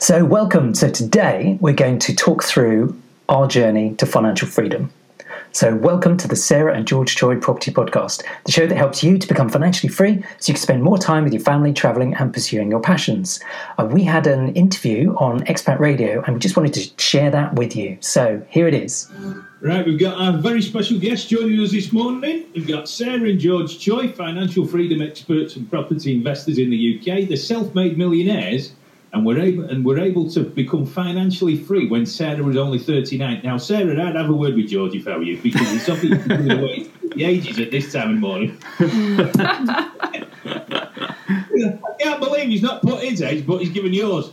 So, welcome. So, today we're going to talk through our journey to financial freedom. So, welcome to the Sarah and George Choy Property Podcast, the show that helps you to become financially free so you can spend more time with your family, traveling, and pursuing your passions. Uh, we had an interview on Expat Radio and we just wanted to share that with you. So, here it is. Right, we've got our very special guest joining us this morning. We've got Sarah and George Choy, financial freedom experts and property investors in the UK. They're self-made millionaires and we're able and we're able to become financially free when Sarah was only 39. Now, Sarah, I'd have a word with George if I were you, because something giving away the ages at this time the morning. I can't believe he's not put his age, but he's given yours.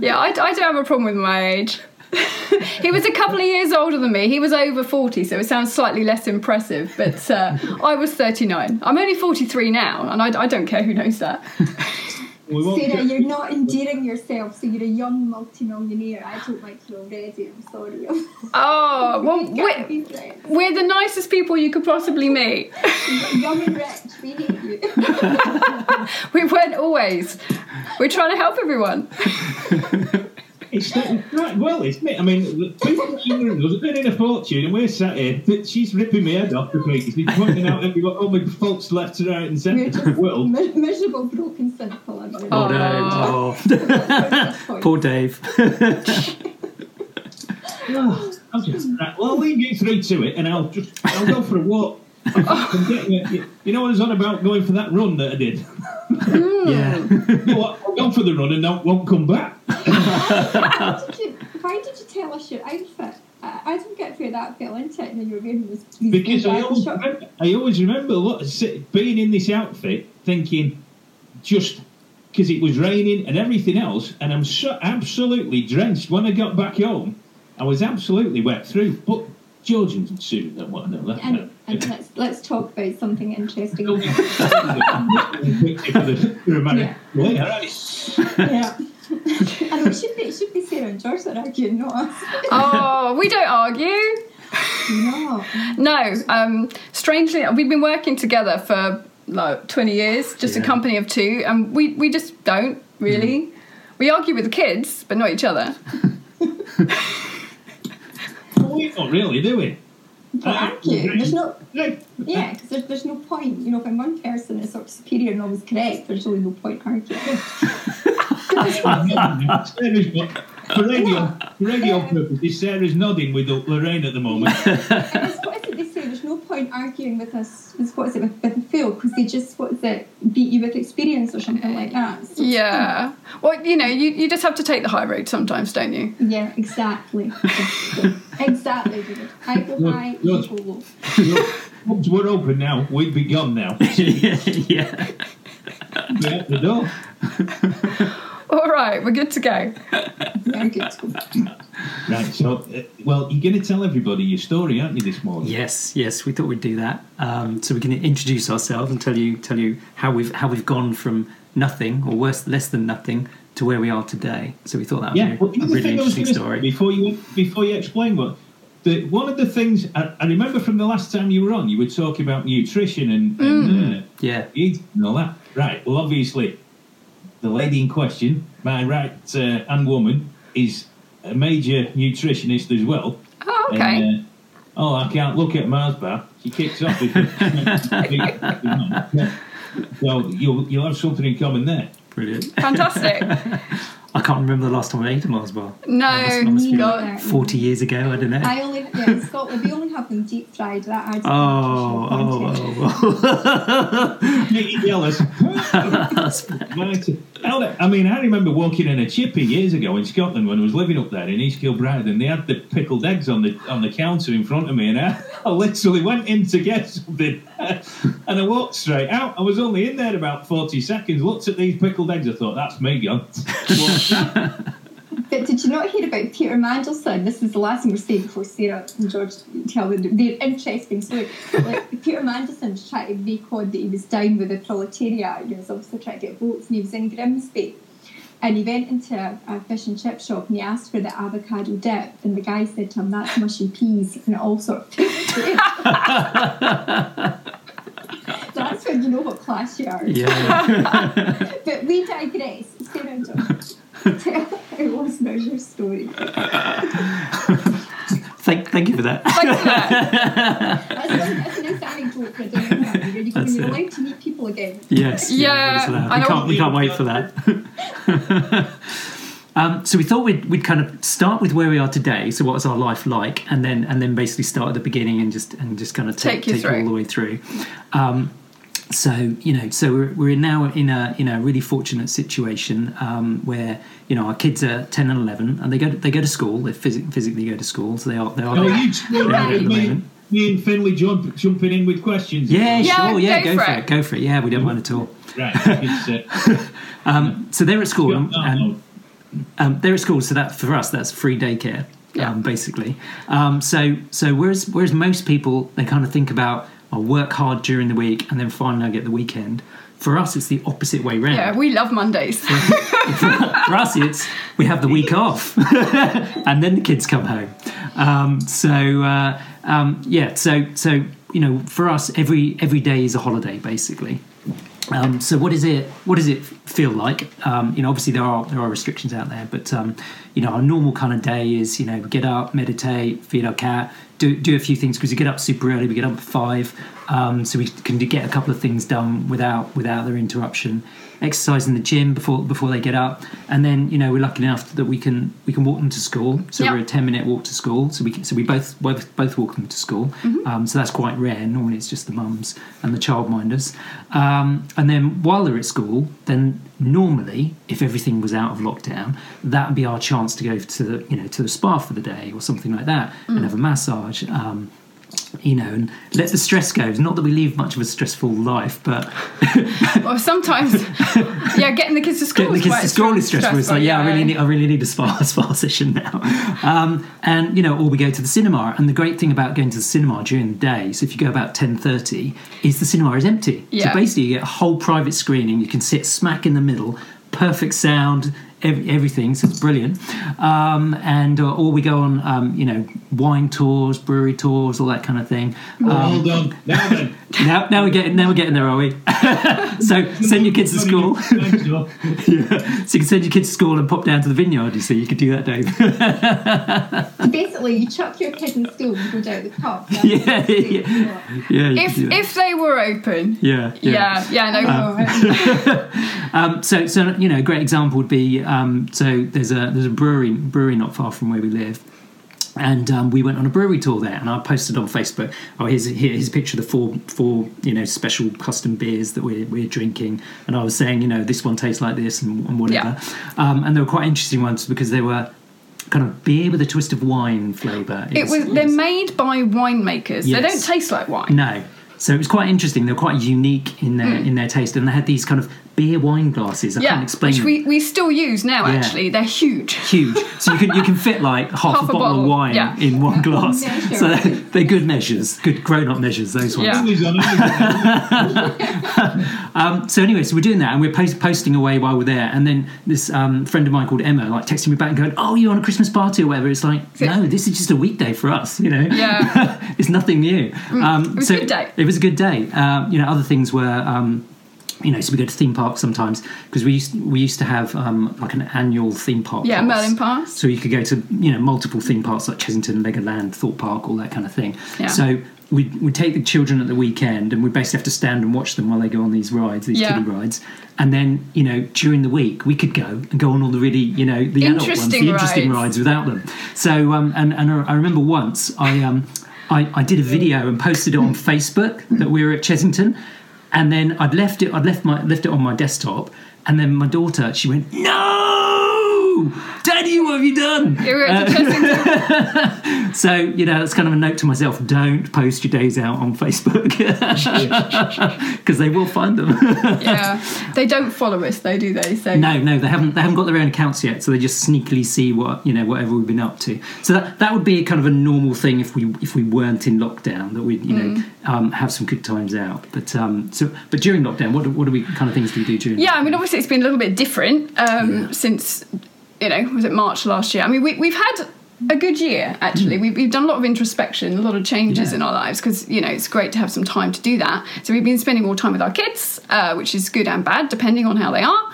Yeah, I, I don't have a problem with my age. he was a couple of years older than me. He was over 40, so it sounds slightly less impressive. But uh, I was 39. I'm only 43 now, and I, I don't care who knows that. We won't Sarah, you're not endearing yourself, so you're a young multi-millionaire. I don't like you already. I'm sorry. Oh, well, we we're, we're the nicest people you could possibly meet. Young and rich, we hate you. We weren't always. We're trying to help everyone. It's right, well, it's me. I mean, people that younger than us are earning a fortune, and we're sat here. that She's ripping my head off the place. She's pointing out every all my faults left, and right, and We're centre. just Well, mi- miserable, broken, cynical. I'm Oh, no. Oh. Poor Dave. I'll just, right, well, I'll leave you three to it, and I'll just I'll go for a walk. I'm getting it. You- You know what I was on about going for that run that I did? Hmm. yeah. You know what? I'll go for the run and I won't come back. Why did you? Why did you tell us your outfit? I, I don't get through that fell into it. And you were wearing this. Because I always, remember, I always remember what, being in this outfit, thinking just because it was raining and everything else, and I'm so absolutely drenched. When I got back home, I was absolutely wet through. But Georgians and Sue don't want to know that. And, and let's let's talk about something interesting. for the dramatic Yeah. way, all right. yeah. I it should be it should be Sarah and George that are arguing, not us. Oh, we don't argue. No. No, um, strangely, we've been working together for like 20 years, just a company of two, and we, we just don't really. We argue with the kids, but not each other. We don't really, do we? But argue. There's no yeah, because there's, there's no point. You know, when one person is sort of superior and always correct, there's really no point arguing. For radio, for radio purposes, Sarah's nodding with Lorraine at the moment. What is it they no point arguing with us. With, what is it with, with a fool? Because they just what is it beat you with experience or something like that. So- Yeah. Well, you know, you, you just have to take the high road sometimes, don't you? Yeah, exactly. exactly. David. I go high, you Good. go low. Once we're open now, we'd be gone now. yeah. Be out the door. All right, we're good to go. Very good. Right, so, uh, well, you're going to tell everybody your story, aren't you, this morning? Yes, yes, we thought we'd do that. Um, so we can introduce ourselves and tell you tell you how we've how we've gone from nothing or worse less than nothing to where we are today. So we thought that would Yeah, well, be the a really thing I was interesting story. before you before you explain what the one of the things I, I remember from the last time you were on, you were talking about nutrition and, and uh, Yeah, eating and all that. Right. Well, obviously, the lady in question, my right uh, hand woman, is a major nutritionist as well. Oh, okay. And, uh, oh, I can't look at Mars bar. She kicks off. With so you'll you'll have something in common there. brilliant. Fantastic. I can't remember the last time I ate a Mars bar. No, That must be God. like Forty years ago, I don't know. I only yeah in Scotland we only have them deep fried. That adds Oh, nutritional oh, content. oh, oh. Make you jealous. Right. Hell, I mean, I remember walking in a chippy years ago in Scotland when I was living up there in East Kilbride, and they had the pickled eggs on the on the counter in front of me, and I, I literally went in to get something, and I walked straight out. I was only in there about forty seconds. Looked at these pickled eggs, I thought that's me gone. But did you not hear about Peter Mandelson? This is the last thing we're saying before Sarah and George tell the interesting. So, like, Peter Mandelson tried to make on that he was down with the proletariat. He was obviously trying to get votes, and he was in Grimsby. And he went into a, a, fish and chip shop and he asked for the avocado dip. And the guy said to him, That's mushy peas and all sorts of That's when you know what class you are. Yeah. but we digress. Stay Tell it was now your story. thank, thank you for that. That's, an, that's a. You're, you're allowed to meet people again. Yes. Yeah, we're allowed. I we can't. We can't wait for that. um, so we thought we'd, we'd kind of start with where we are today. So what is our life like, and then and then basically start at the beginning and just and just kind of take, Take you take through. all the way through. Um, so you know, so we're, we're now in a in a really fortunate situation um, where you know our kids are ten and eleven, and they go to, they go to school. They phys- physically go to school, so they are they are. Oh, there. you They're there at the moment. Me and Finley jump, jumping in with questions. Yeah, Yeah, sure. Yeah, go go, for for it. it. Go for it. Yeah, we don't mind at all. Right. Uh, Um, so they're at school, and, oh, and um, they're at school, so that for us that's free daycare, Yeah. um, basically. Um, so so whereas whereas most people they kind of think about I'll work hard during the week and then finally I get the weekend. For us, it's the opposite way round. Yeah, we love Mondays. for us, it's we have the week off, and then the kids come home. Um, so uh, um, yeah, so so you know, for us, every every day is a holiday basically. Um, so what is it? What does it feel like? Um, you know, obviously there are there are restrictions out there, but um, you know, our normal kind of day is you know get up, meditate, feed our cat, do do a few things because we get up super early. We get up at five, um, so we can get a couple of things done without without their interruption. Exercise in the gym before before they get up, and then you know we're lucky enough that we can we can walk them to school. So Yep. we're a ten minute walk to school. So we can, so we both both both walk them to school. Mm-hmm. Um, so that's quite rare. Normally it's just the mums and the childminders. Um, and then while they're at school, then normally if everything was out of lockdown, that would be our chance to go to the you know to the spa for the day or something like that Mm. and have a massage. Um, you know, and let the stress go. It's Not that we leave much of a stressful life, but or sometimes, yeah, getting the kids to school. getting the is kids quite to school is stressful. It's like, yeah, I really need, I really need a spa, a spa session now. Um, and you know, or we go to the cinema. And the great thing about going to the cinema during the day, so if you go about ten thirty, is the cinema is empty. Yeah. So basically, you get a whole private screening. You can sit smack in the middle, perfect sound. Ev- Everything, so it's brilliant, um, and uh, or we go on, um, you know, wine tours, brewery tours, all that kind of thing. Um, Hold on. Now then. now, now we're getting, now we're getting there, are we? so send your kids to school. Yeah. So you can send your kids to school and pop down to the vineyard. You see, you could do that, Dave. Basically, you chuck your kid in school and go down the pub. Yeah, yeah. yeah. If could do that. if they were open, yeah, yeah, yeah, no. Oh, Um, so, so you know, a great example would be um, so there's a there's a brewery brewery not far from where we live. And um, we went on a brewery tour there, and I posted on Facebook. Oh, here's here's a picture of the four four you know special custom beers that we're we're drinking. And I was saying, you know, this one tastes like this and, and whatever. Um, and they were quite interesting ones because they were kind of beer with a twist of wine flavour. It was they're made by winemakers. They don't taste like wine. No. So it was quite interesting. They were quite unique in their in their taste, and they had these kind of beer wine glasses. I Mm. Yeah, can't explain which we, we still use now. Yeah. Actually, they're huge. Huge. So you can you can fit like half, Half a, a bottle, bottle, of wine yeah. in one glass. Yeah, sure. So they're, they're good measures, good grown up measures. Those ones. Yeah. Finley's on it. Um, so anyway, so we're doing that, and we're post- posting away while we're there, and then this um, friend of mine called Emma like texting me back and going, "Oh, you're on a Christmas party or whatever." It's like, no, this is just a weekday for us. You know, Yeah. it's nothing new. Um, it was so a good day. It was a good day. Um, you know, other things were. You know, so we go to theme parks sometimes because we used we used to have um, like an annual theme park. Yeah, pass. Merlin Pass. So you could go to you know multiple theme parks like Chessington, Legoland, Thorpe Park, all that kind of thing. Yeah. So we we take the children at the weekend, and we basically have to stand and watch them while they go on these rides, these Yeah. kiddie rides. And then you know during the week we could go and go on all the really you know the adult ones, Interesting the interesting rides. rides without them. So um, and and I remember once I um I, I did a video and posted it on Facebook that we were at Chessington, and then I'd left it I'd left my left it on my desktop, and then my daughter she went no, What have you done? At So you know, it's kind of a note to myself: don't post your days out on Facebook because they will find them. yeah, they don't follow us though, do they? So no, no, they haven't. They haven't got their own accounts yet, so they just sneakily see what you know, whatever we've been up to. So that that would be kind of a normal thing if we if we weren't in lockdown, that we'd you know Mm. um, have some good times out. But um, so but during lockdown, what do- what do we kind of things do we do during? Yeah, I mean, obviously it's been a little bit different um, since you know was it March last year. I mean, we, we've had a good year actually. We've, we've done a lot of introspection, a lot of changes. Yeah. in our lives because you know it's great to have some time to do that. So we've been spending more time with our kids, uh, which is good and bad depending on how they are.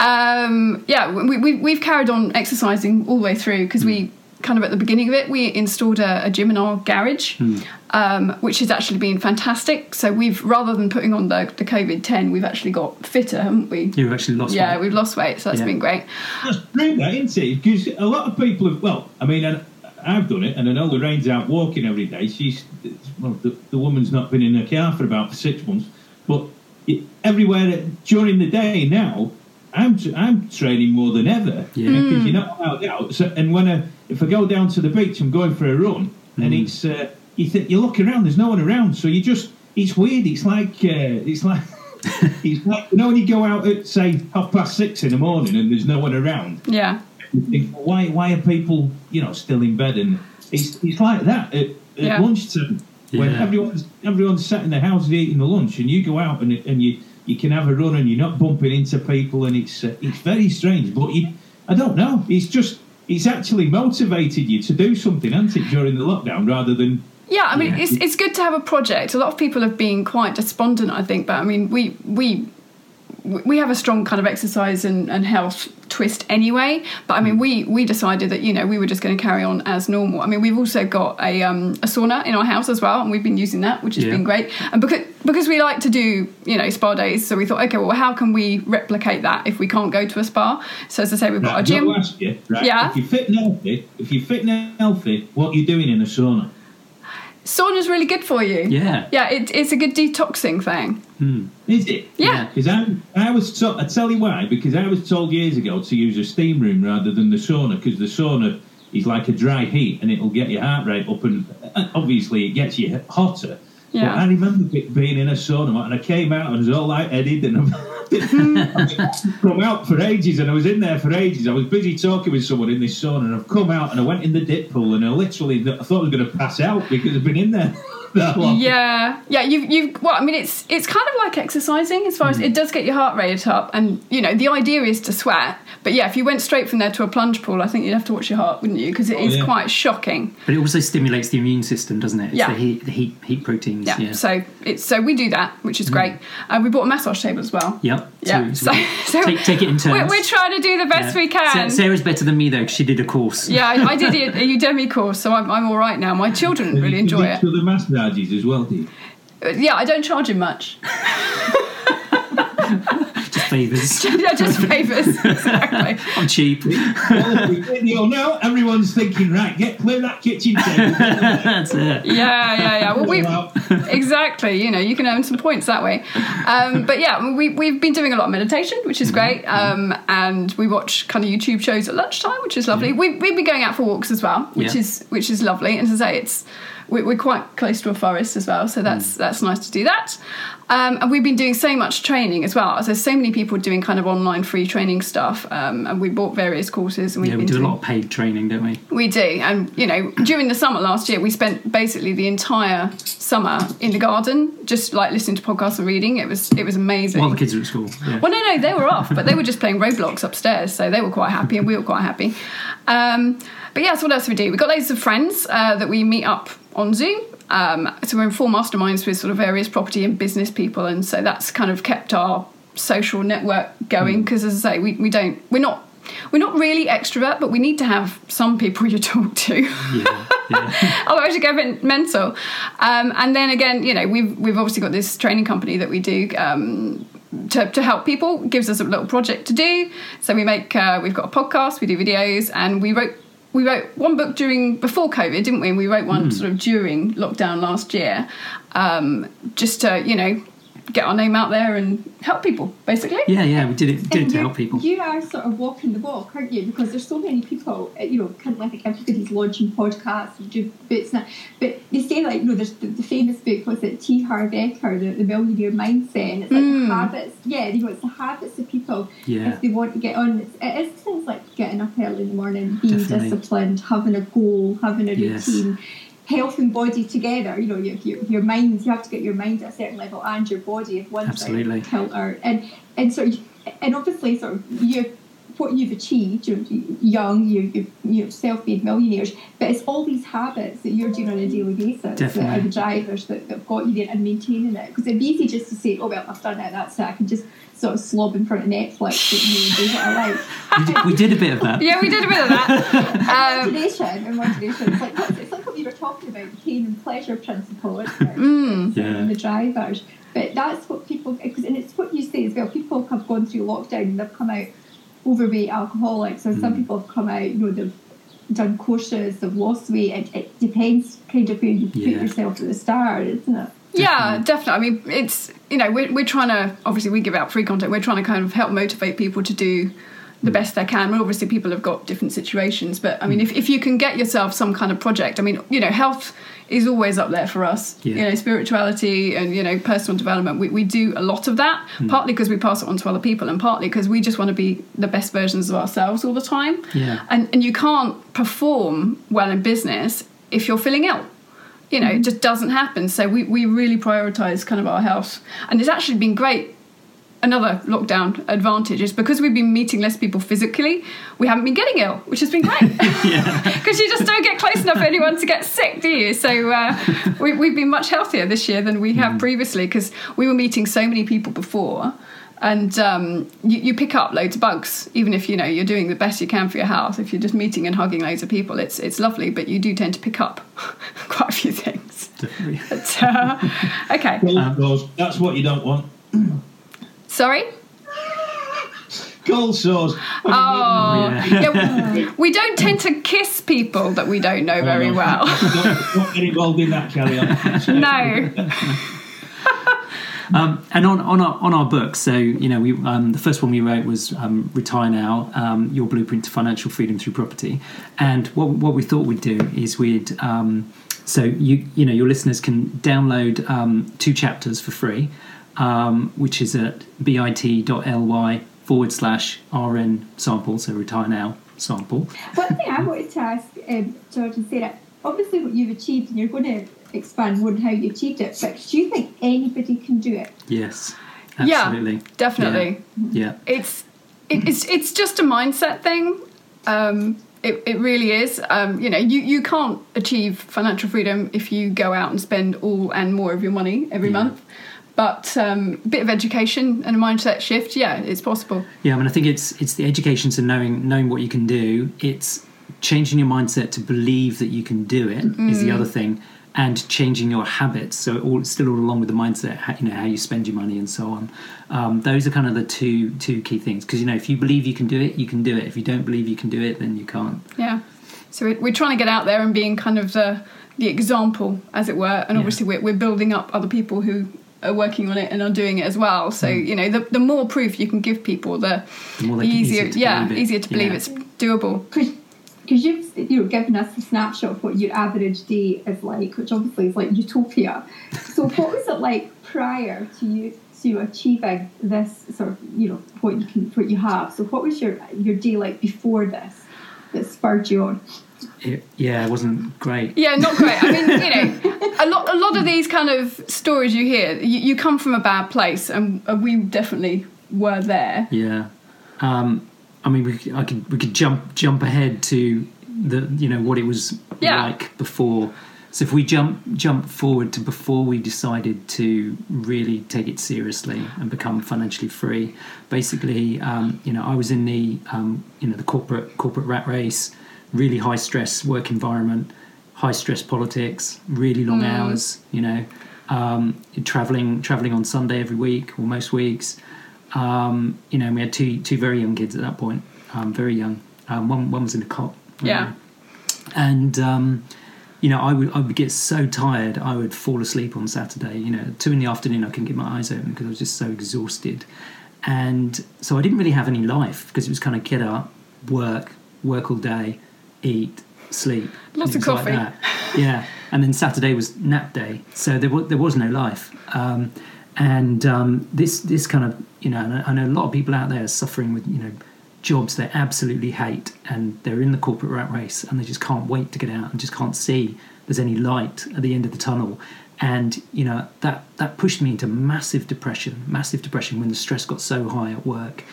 um, yeah, we, we, we've carried on exercising all the way through because we. kind of at the beginning of it, we installed a, a gym in our garage, Hmm. Um, which has actually been fantastic. So we've rather than putting on the, the COVID ten, we've actually got fitter, haven't we? You've actually lost Yeah, weight. we've lost weight, so that's Yeah. been great. That's true, that, isn't it? Because a lot of people have, well, I mean, I've done it, and I know Lorraine's out walking every day. She's, well, the, the woman's not been in her car for about six months, but it, everywhere during the day now, I'm, t- I'm training more than ever. Yeah. Because you're not allowed out. So, and when I, if I go down to the beach, I'm going for a run, and it's, uh, you think, you look around, there's no one around, so you just, it's weird. It's like, uh, it's like, it's like, you know, when you go out at, say, half past six in the morning and there's no one around, Yeah, think, well, why why are people you know still in bed? And it's it's like that at, at Yeah. lunchtime when Yeah. everyone's everyone's sat in the house eating the lunch, and you go out and and you you can have a run and you're not bumping into people, and it's uh, it's very strange. But you, I don't know. It's just it's actually motivated you to do something, hasn't it, during the lockdown, rather than yeah. I mean, Yeah. it's it's good to have a project. A lot of people have been quite despondent, I think, but I mean, we we we have a strong kind of exercise and, and health twist anyway but i mean we we decided that you know we were just going to carry on as normal i mean we've also got a um, a sauna in our house as well and we've been using that which has Yeah. been great and because because we like to do you know spa days so we thought okay well how can we replicate that if we can't go to a spa so as i say we've got Right, a gym got to ask you, right? Yeah. If you're fit and healthy, if you're fit and healthy, what are you doing in a sauna? Sauna's really good for you Yeah. yeah it, it's a good detoxing thing Is it? Yeah. Because I, I was told, I tell you why, because I was told years ago to use a steam room rather than the sauna, because the sauna is like a dry heat and it'll get your heart rate up, and uh, obviously it gets you hotter. Yeah. But I remember being in a sauna and I came out and I was all light-headed and I've come out for ages and I was in there for ages. I was busy talking with someone in this sauna and I've come out and I went in the dip pool and I literally I thought I was going to pass out because I've been in there. Yeah, yeah. You've you've well, I mean, it's it's kind of like exercising as far as hmm. it does get your heart rate up, and you know the idea is to sweat. But yeah, if you went straight from there to a plunge pool, I think you'd have to watch your heart, wouldn't you? Because it is yeah. quite shocking. But it also stimulates the immune system, doesn't it? It's Yeah. the heat, the heat, heat proteins. Yeah. Yeah. So it's so we do that, which is great. And we bought a massage table as well. Yep. Yeah. So, so take, take it in turns. we're, we're trying to do the best Yeah. we can. Sarah's better than me though, 'cause she did a course. yeah, I, I did a, a Udemy course, so I'm, I'm all right now. My children really enjoy did it. For the massages as well, do you? Uh, Yeah, I don't charge him much. Just favours. yeah, just favours. Exactly. I'm cheap. well, if we video now, everyone's thinking, right, get clear that kitchen table. That's it. Yeah, yeah, yeah. Well, we exactly. You know, you can earn some points that way. Um, but yeah, we we've been doing a lot of meditation, which is great. Um, and we watch kind of YouTube shows at lunchtime, which is lovely. We we've been going out for walks as well, which Yeah. is which is lovely. And to say, it's we- we're quite close to a forest as well, so that's Mm. that's nice to do that. Um, and we've been doing so much training as well. There's so many people doing kind of online free training stuff, um, and we bought various courses. And we've Yeah, we do a lot of paid training, don't we? we do, and you know, during the summer last year, we spent basically the entire summer in the garden, just like listening to podcasts and reading. It was it was amazing. While the kids are at school. Yeah. well, no, no, they were off, but they were just playing Roblox upstairs, so they were quite happy, and we were quite happy. Um, but yeah, so what else do we do? We've got loads of friends uh, that we meet up on Zoom. Um, so we're in four masterminds with sort of various property and business people, and so that's kind of kept our social network going. Because as I say, we, we don't we're not we're not really extrovert, but we need to have some people you talk to. Yeah, yeah. Otherwise, you go a bit mental. Um, and then again, you know, we've we've obviously got this training company that we do um, to, to help people. It gives us a little project to do. So we make uh, we've got a podcast, we do videos, and we wrote we wrote one book during before COVID, didn't we? And we wrote one sort of during lockdown last year, um, just to you know get our name out there and help people, basically. Yeah, yeah, we did it, did it to help people. You are sort of walking the walk, aren't you? Because there's so many people, uh, you know, kind of like everybody's launching podcasts and do bits now. But they say, like, you know, there's the, the famous book, was it T. Harv Eker, the, the Millionaire Mindset, and it's like Mm. habits. Yeah, you know, it's the habits of people Yeah. if they want to get on. It's, it is things like getting up early in the morning, being Definitely. disciplined, having a goal, having a Yes. Health and body together, you know, your, your, your mind, you have to get your mind at a certain level and your body if one's Absolutely. kilter. And and so, and obviously, sort of, you what you've achieved. You're young, you're, you're, you're self-made millionaires, but it's all these habits that you're doing on a daily basis that are the drivers that, that have got you there and maintaining it. Because it'd be easy just to say, "Oh well, I've done it. That's it. I can just sort of slob in front of Netflix and you know, do what I like." We did, we did a bit of that. Yeah, we did a bit of that. Um, Imagination, imagination. It's like it's like what you were talking about, the pain and pleasure principle, isn't it? mm, Yeah. and the drivers. But that's what people, because, and it's what you say as well. People have gone through lockdown and they've come out overweight alcoholics, and some Mm. people have come out, you know, they've done courses, they've lost weight. It, it depends kind of where you put yourself at the start, isn't it? Yeah, definitely. I mean, it's you know we're we're trying to obviously we give out free content. We're trying to kind of help motivate people to do the mm. best they can. Well, obviously people have got different situations, but I mean, mm. if if you can get yourself some kind of project, I mean, you know, health is always up there for us. Yeah. You know, spirituality and you know personal development. We we do a lot of that. Mm. Partly because we pass it on to other people, and partly because we just want to be the best versions of ourselves all the time. Yeah. And and you can't perform well in business if you're feeling ill you know, it just doesn't happen. So we, we really prioritise kind of our health. And it's actually been great. Another lockdown advantage is because we've been meeting less people physically, we haven't been getting ill, which has been great. Because you just don't get close enough to anyone to get sick, do you? So uh, we, we've been much healthier this year than we have previously because we were meeting so many people before. And um, you, you pick up loads of bugs, even if you know you're doing the best you can for your health. If you're just meeting and hugging loads of people, it's it's lovely, but you do tend to pick up quite a few things. But, uh, okay, Cold. That's what you don't want. sorry. Cold sores. Oh, Yeah. yeah, we, we don't tend to kiss people that we don't know very Oh, well. don't, don't get involved in that, Kelly. no. Um, and on, on our on our book, so you know, we um, the first one we wrote was um, "Retire Now: um, Your Blueprint to Financial Freedom Through Property." And what what we thought we'd do is we'd um, so you you know your listeners can download um, two chapters for free, which is at bit.ly forward slash rn sample. So retire now sample. One thing I wanted to ask um, George and Sarah, obviously what you've achieved, and you're going to expand more on how you achieved it, but do you think anybody can do it? Yes, Yeah. Definitely. yeah. it's it, it's it's just a mindset thing. Um, it, it really is. Um, you know, you, you can't achieve financial freedom if you go out and spend all and more of your money every Yeah. month. But um, a bit of education and a mindset shift, yeah, it's possible. Yeah, I mean, I think it's it's the education to knowing knowing what you can do. It's changing your mindset to believe that you can do it is the other thing, and changing your habits. So all still all along with the mindset, how, you know, how you spend your money and so on. Um, those are kind of the two two key things. Because you know, if you believe you can do it, you can do it. If you don't believe you can do it, then you can't. Yeah. So we're, we're trying to get out there and being kind of the the example, as it were. And Yeah. obviously, we're, we're building up other people who are working on it and are doing it as well. So you know, the, the more proof you can give people, the, The more the easier, easier to yeah, it. easier to believe Yeah. it's doable. Because you've you know, given us a snapshot of what your average day is like, which obviously is like utopia. So what was it like prior to you to achieving this sort of you know what you can what you have? So what was your your day like before this that spurred you on? It, yeah, it wasn't great. Yeah, not great. I mean, you know, a lot, a lot of these kind of stories you hear, you, you come from a bad place, and uh, we definitely were there. Yeah, um, I mean, we could, I could we could jump jump ahead to the you know what it was Yeah. like before. So if we jump jump forward to before we decided to really take it seriously and become financially free, basically, um, you know, I was in the um, you know the corporate corporate rat race, really high stress work environment, high stress politics, really long hours, you know, um, traveling traveling on Sunday every week or most weeks. Um, you know, we had two two very young kids at that point, um, very young. Um, one one was in a cot. Yeah. and um, you know, I would I would get so tired, I would fall asleep on Saturday. You know, two in the afternoon, I couldn't get my eyes open because I was just so exhausted, and so I didn't really have any life because it was kind of get up, work, work all day, eat, sleep. Lots of was like coffee. Yeah, and then Saturday was nap day, so there was there was no life. Um, and um, this this kind of you know, I know a lot of people out there are suffering with you know jobs they absolutely hate, and they're in the corporate rat race, and they just can't wait to get out and just can't see there's any light at the end of the tunnel. And you know that that pushed me into massive depression, massive depression when the stress got so high at work.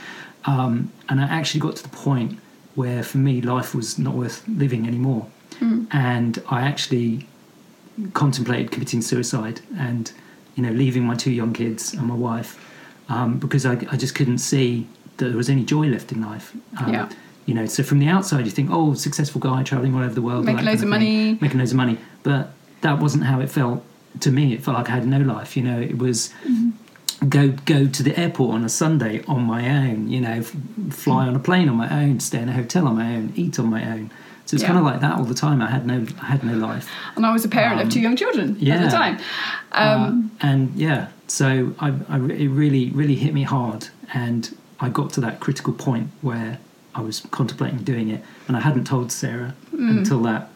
Um, and I actually got to the point where, for me, life was not worth living anymore. And I actually contemplated committing suicide and, you know, leaving my two young kids and my wife um, because I, I just couldn't see that there was any joy left in life. Um, Yeah. You know, so from the outside, you think, oh, successful guy traveling all over the world, Making loads kind of thing, money. making loads of money. But that wasn't how it felt to me. It felt like I had no life. You know, it was go go to the airport on a Sunday on my own. You know, f- fly on a plane on my own, stay in a hotel on my own, eat on my own. So it's Yeah. kind of like that all the time. I had no, I had no life. And I was a parent of two young children at Um, the time. Um, Uh, and yeah, so I, I, it really, really hit me hard, and I got to that critical point where I was contemplating doing it, and I hadn't told Sarah Mm. until that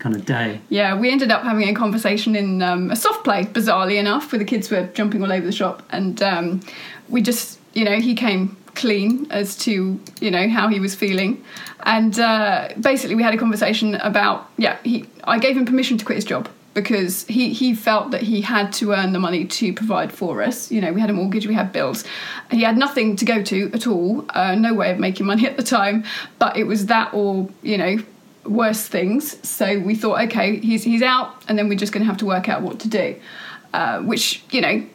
kind of day. Yeah, we ended up having a conversation in um, a soft play, bizarrely enough, where the kids were jumping all over the shop, and um, we just, you know, he came clean as to, you know, how he was feeling, and uh, basically we had a conversation about, yeah, he, I gave him permission to quit his job because he he felt that he had to earn the money to provide for us. You know, we had a mortgage, we had bills. He had nothing to go to at all, uh, no way of making money at the time, but it was that or you know worse things. So we thought, okay, he's he's out, and then we're just going to have to work out what to do, uh, which you know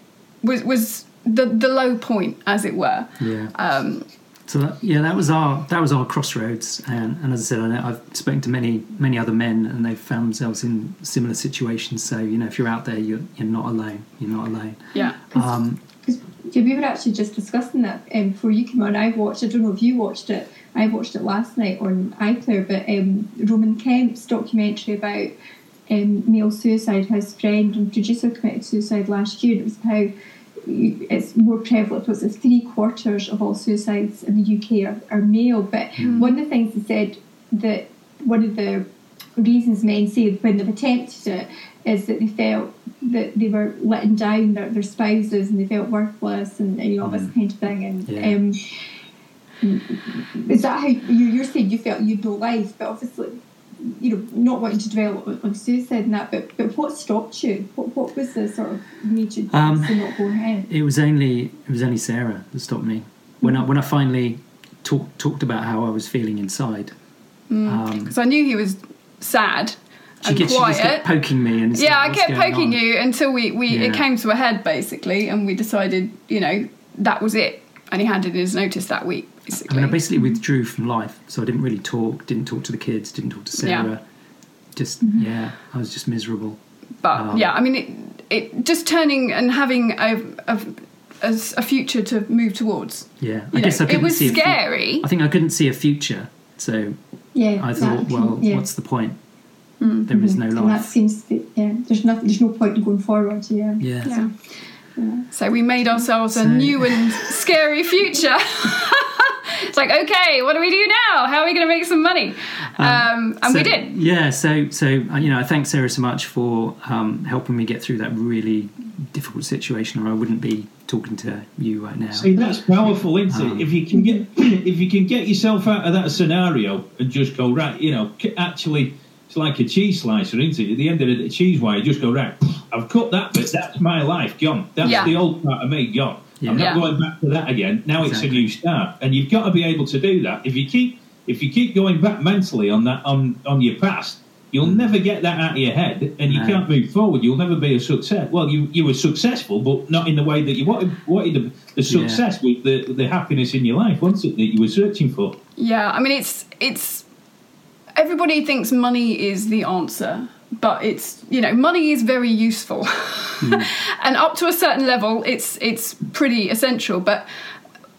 was was the the low point, as it were. Yeah. Um, So that, yeah, that was our that was our crossroads, and, and as I said, I know, I've spoken to many many other men, and they've found themselves in similar situations. So you know, if you're out there, you're you're not alone. You're not alone. yeah, Um, Because yeah, we were actually just discussing that um, before you came on. I watched. I don't know if you watched it. I watched it last night on iPlayer. But um, Roman Kemp's documentary about um, male suicide. His friend and producer committed suicide last year. It was how you- it's more prevalent. Was it three quarters of all suicides in the UK are, are male? But one of the things he said that one of the reasons men say when they've attempted it is that they felt that they were letting down their, their spouses and they felt worthless and, and you know all this kind of thing and Yeah. um, is that how you, you're saying you felt you'd no life but obviously you know not wanting to dwell on, on suicide and that but, but what stopped you what, what was the sort of made you Um, to not go ahead it was only it was only Sarah that stopped me when I when I finally talked talked about how I was feeling inside. Um, because I knew he was sad she, and gets, she just kept poking me, and yeah, like, I kept poking on?" you until we, we Yeah. it came to a head basically, and we decided, you know, that was it. And he handed in his notice that week, I mean, I basically withdrew from life, so I didn't really talk, didn't talk to the kids, didn't talk to Sarah. Yeah. Just yeah, I was just miserable. but um, yeah, I mean, it, it just turning and having a, a, a, a future to move towards. Yeah, I You guess know, I couldn't it was see. a fu- scary. I think I couldn't see a future, so yeah I that- thought, well, yeah. what's the point? There is no and that seems to be, yeah there's nothing there's no point in going forward yeah Yeah. Yeah. So we made ourselves a new and scary future. it's like, okay, what do we do now? How are we going to make some money? Um, and we did. Yeah, so so uh, you know, I thank Sarah so much for um, helping me get through that really difficult situation, or I wouldn't be talking to you right now. See, that's powerful, isn't Um, it? If you can get if you can get yourself out of that scenario and just go right, you know, actually, it's like a cheese slicer, isn't it? At the end of the cheese wire, just go right. I've cut that bit. That's my life gone. That's Yeah. the old part of me gone. I'm not Yeah. going back to that again. Now it's a new start, and you've got to be able to do that. If you keep if you keep going back mentally on that on on your past. You'll mm. never get that out of your head, and you No. can't move forward. You'll never be a success. Well, you, you were successful, but not in the way that you wanted. wanted the, the Yeah. success with the the happiness in your life, wasn't it, that you were searching for? Yeah, I mean, it's it's everybody thinks money is the answer, but it's you know money is very useful, hmm. and up to a certain level, it's it's pretty essential. But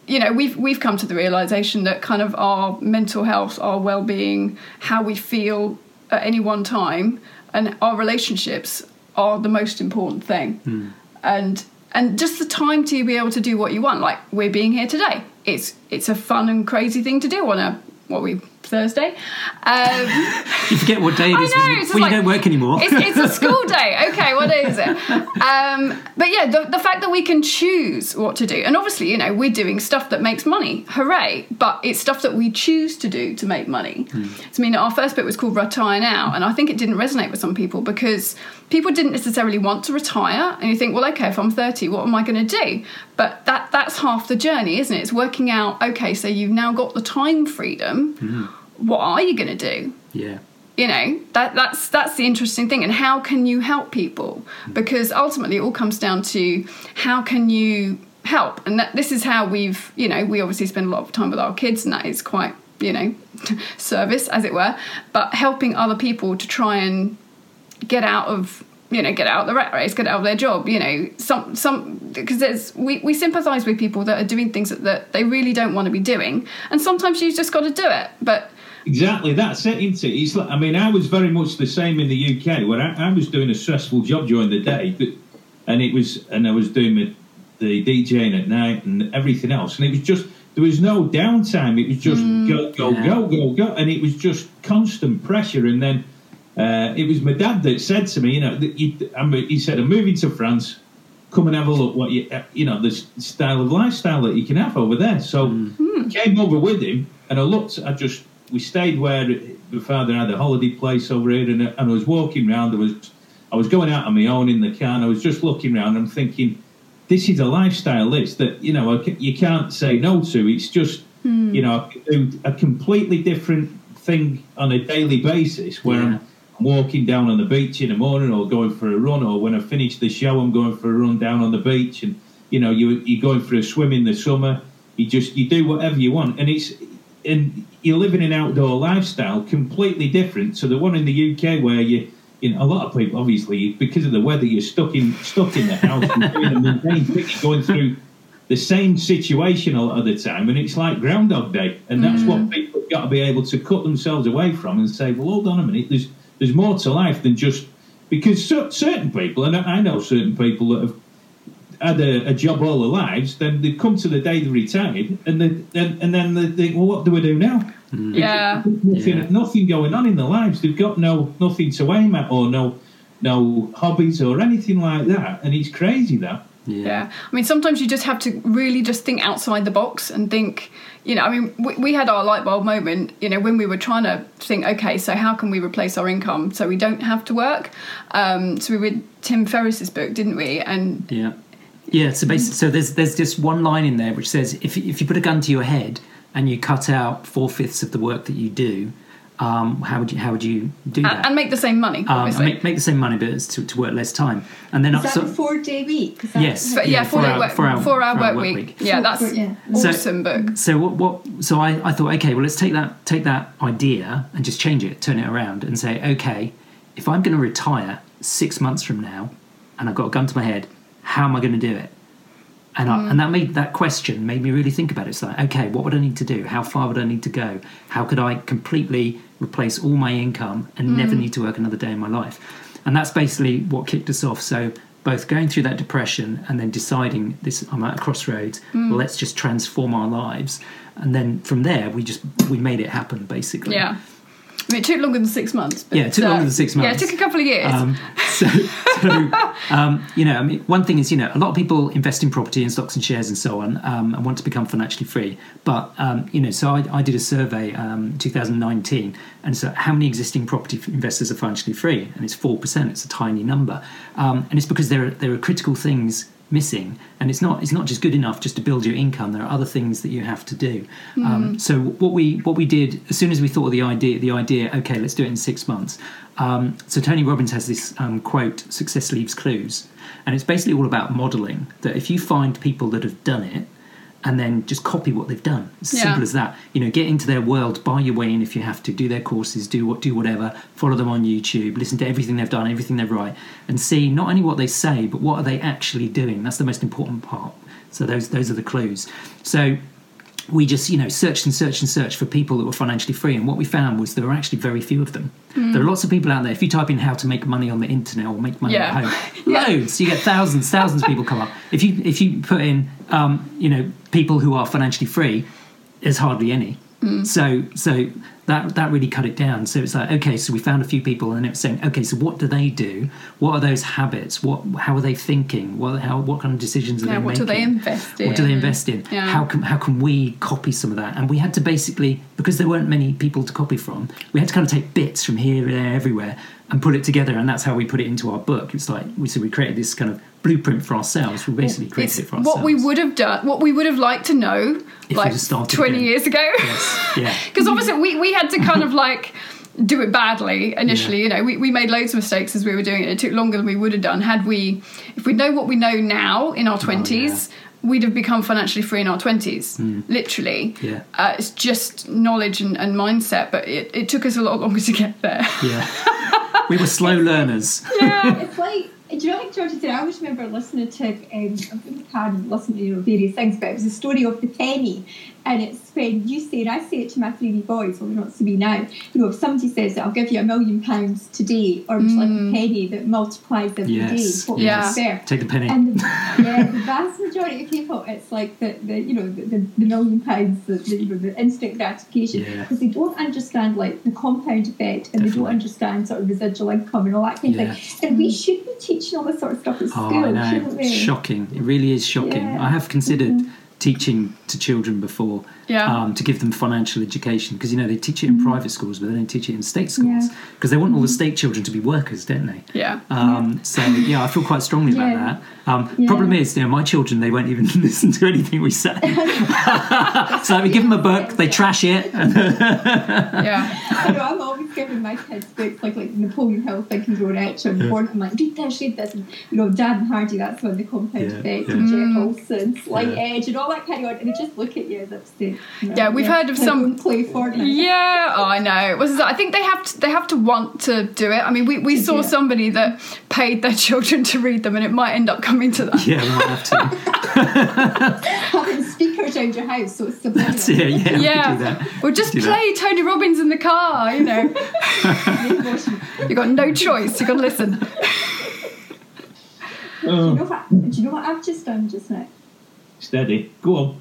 you know, we've we've come to the realization that kind of our mental health, our well being, how we feel at any one time, and our relationships are the most important thing, hmm. and and just the time to be able to do what you want. Like we're being here today. It's it's a fun and crazy thing to do on a what we Thursday. Um, You forget what day it I know, you, like- you don't work anymore. it's, it's a school day. Okay, what day is it? Um, but yeah, the, the fact that we can choose what to do, and obviously, you know, we're doing stuff that makes money. Hooray! But it's stuff that we choose to do to make money. I mean, our first bit was called Retire Now, and I think it didn't resonate with some people because people didn't necessarily want to retire. And you think, well, okay, if I'm 30, what am I going to do? But that that's half the journey, isn't it? It's working out. Okay, so you've now got the time freedom. What are you going to do? yeah. you know that that's that's the interesting thing and how can you help people mm. because ultimately it all comes down to how can you help and that this is how we've you know we obviously spend a lot of time with our kids and that is quite you know service as it were but helping other people to try and get out of you know get out of the rat race get out of their job you know some some because there's we, we sympathize with people that are doing things that, that they really don't want to be doing and sometimes you've just got to do it but Exactly, that's it, isn't it? It's like, I mean, I was very much the same in the UK where I, I was doing a stressful job during the day, but, and it was, and I was doing the, the DJing at night and everything else, and it was just there was no downtime. It was just go, go, Yeah. go, go, go, and it was just constant pressure. And then uh, it was my dad that said to me, you know, I'm, he said, "I'm moving to France. Come and have a look what you, uh, you know, the style of lifestyle that you can have over there." So I came over with him, and I looked. I just we stayed where my father had a holiday place over here, and, and I was walking around. I was I was going out on my own in the car, and I was just looking around. I'm thinking, this is a lifestyle. list that you know I you can't say no to. It's just hmm. you know a completely different thing on a daily basis where Yeah. I'm walking down on the beach in the morning or going for a run or when I finish the show I'm going for a run down on the beach and you know you you're going for a swim in the summer you just you do whatever you want and it's and you're living an outdoor lifestyle completely different to the one in the UK where you you know, a lot of people obviously because of the weather you're stuck in stuck in the house. And doing mundane thing going through the same situation a lot of the time, and it's like Groundhog Day, and that's what mm. people have got to be able to cut themselves away from and say, well, hold on a minute, there's there's more to life than just because certain people, and I I know certain people that have had a, a job all their lives, then they come to the day they retired, and they, then and then they think, well, what do we do now? yeah Nothing, Yeah. nothing going on in their lives. They've got no nothing to aim at, or no no hobbies or anything like that, and it's crazy that. Yeah. I mean, sometimes you just have to really just think outside the box and think, you know, I mean, we, we had our light bulb moment, you know, when we were trying to think, okay, so how can we replace our income so we don't have to work? Um, so we read Tim Ferriss's book, didn't we? And Yeah, yeah. So basically, so there's there's just one line in there which says if if you put a gun to your head and you cut out four fifths of the work that you do, um, how would you how would you do that? and, and make the same money, um, make, make the same money, but it's to, to work less time, and then Is that so- a four day week? That Yes. but yeah, yeah, four, four day hour- work, four hour- four hour four hour work work week. week. Yeah, that's four- yeah. So- awesome book. So what? What? So I, I thought, okay, well, let's take that take that idea and just change it, turn it around, and say, okay, if I'm going to retire six months from now, and I've got a gun to my head, how am I going to do it? And I, and that made that question made me really think about it. It's like, okay, what would I need to do? How far would I need to go? How could I completely replace all my income and never mm. need to work another day in my life? And that's basically what kicked us off. So both going through that depression and then deciding this, I'm at a crossroads. Mm. Let's just transform our lives, and then from there we just we made it happen basically. Yeah. I mean, it took longer than six months. But, Yeah, it took uh, longer than six months. Yeah, it took a couple of years. Um, so, so um, you know, I mean, one thing is, you know, a lot of people invest in property and stocks and shares and so on, um, and want to become financially free. But um, you know, so I, I did a survey, um, 2019, and so how many existing property investors are financially free? And it's four percent. It's a tiny number, um, and it's because there are there are critical things missing. And it's not it's not just good enough just to build your income. There are other things that you have to do. Um, so what we what we did as soon as we thought of the idea the idea okay let's do it in six months. Um, so tony robbins has this um, quote success leaves clues. And it's basically all about modeling that if you find people that have done it and then just copy what they've done. It's Yeah. simple as that. You know get into their world buy your way in if you have to do their courses do what do whatever follow them on youtube listen to everything they've done everything they write and see not only what they say but what are they actually doing. That's the most important part. So those those are the clues. So we just you know searched and searched and searched for people that were financially free. And what we found was there were actually very few of them. There are lots of people out there. If you type in how to make money on the internet or make money Yeah. at home loads. You get thousands thousands of people come up. If you if you put in um, you know people who are financially free there's hardly any. So so that that really cut it down. So it's like, okay, so we found a few people, and it was saying, okay, so what do they do? What are those habits? What how are they thinking? What how what kind of decisions are Yeah, they what do they invest in? What do they invest in? Yeah. How can how can we copy some of that? And we had to basically because there weren't many people to copy from, we had to kind of take bits from here, there, everywhere, and put it together. And that's how we put it into our book. It's like we so we created this kind of blueprint for ourselves. We basically created It's it for ourselves. what we would have done, what we would have liked to know, we like 20 again. years ago. Yes, yeah. Because obviously we, we had to kind of like do it badly initially. Yeah. You know, we, we made loads of mistakes as we were doing it. It took longer than we would have done had we, if we know what we know now in our 20s. We'd have become financially free in our 20s, literally. Hmm. Yeah. Uh, it's just knowledge and, and mindset, but it, it took us a lot longer to get there. Yeah. we were slow learners. yeah. it's like do you know like George said I always remember listening to um, I've been and listening to you know, various things but it was the story of the penny and it's when you say and I say it to my three wee boys well they're not to me now you know if somebody says that I'll give you a million pounds today or it's like a mm. penny that multiplies every day, Yes. what Yeah. would you prefer? Take the penny. and the, yeah, the vast majority of people, it's like the, the you know the, the, the million pounds, the, the you know the instant gratification, Yeah. because they don't understand like the compound effect, and they don't understand sort of residual income and all that kind Yeah. of thing. And we should be teaching all this sort of stuff at Oh, school, I know. shouldn't we? It's shocking. It really is shocking. Yeah. I have considered mm-hmm. teaching to children before Yeah. um, to give them financial education because you know they teach it in private schools but they don't teach it in state schools Yeah. because they want all the state children to be workers, don't they? Yeah. Um, so yeah, I feel quite strongly about that. Um, Yeah. Problem is, you know, my children they won't even listen to anything we say. so we give them a book, they trash it, Yeah. I know I'm always giving my kids books like like Napoleon Hill, Think and Grow Rich, and Yeah. Born. I'm like, read this, read this, and you know, Darren Hardy. That's when the compound effect, yeah. and. Jeff Olson, Slight Yeah. Edge, and all that kind of. And they just look at you as if they. You know, Yeah, we've heard of they some- play Fortnite. Yeah, oh, I know. Was I think they have to they have to want to do it. I mean, we, we saw do it. somebody that paid their children to read them, and it might end up coming to that. yeah, we might have to. having speakers around your house, so it's subliminal. That's it. Yeah, we Yeah. could do that. Or just Do that. play Tony Robbins in the car. You know, you got no choice. You got to listen. Do you, know um. what, do you know what I've just done just now? steady. Go on.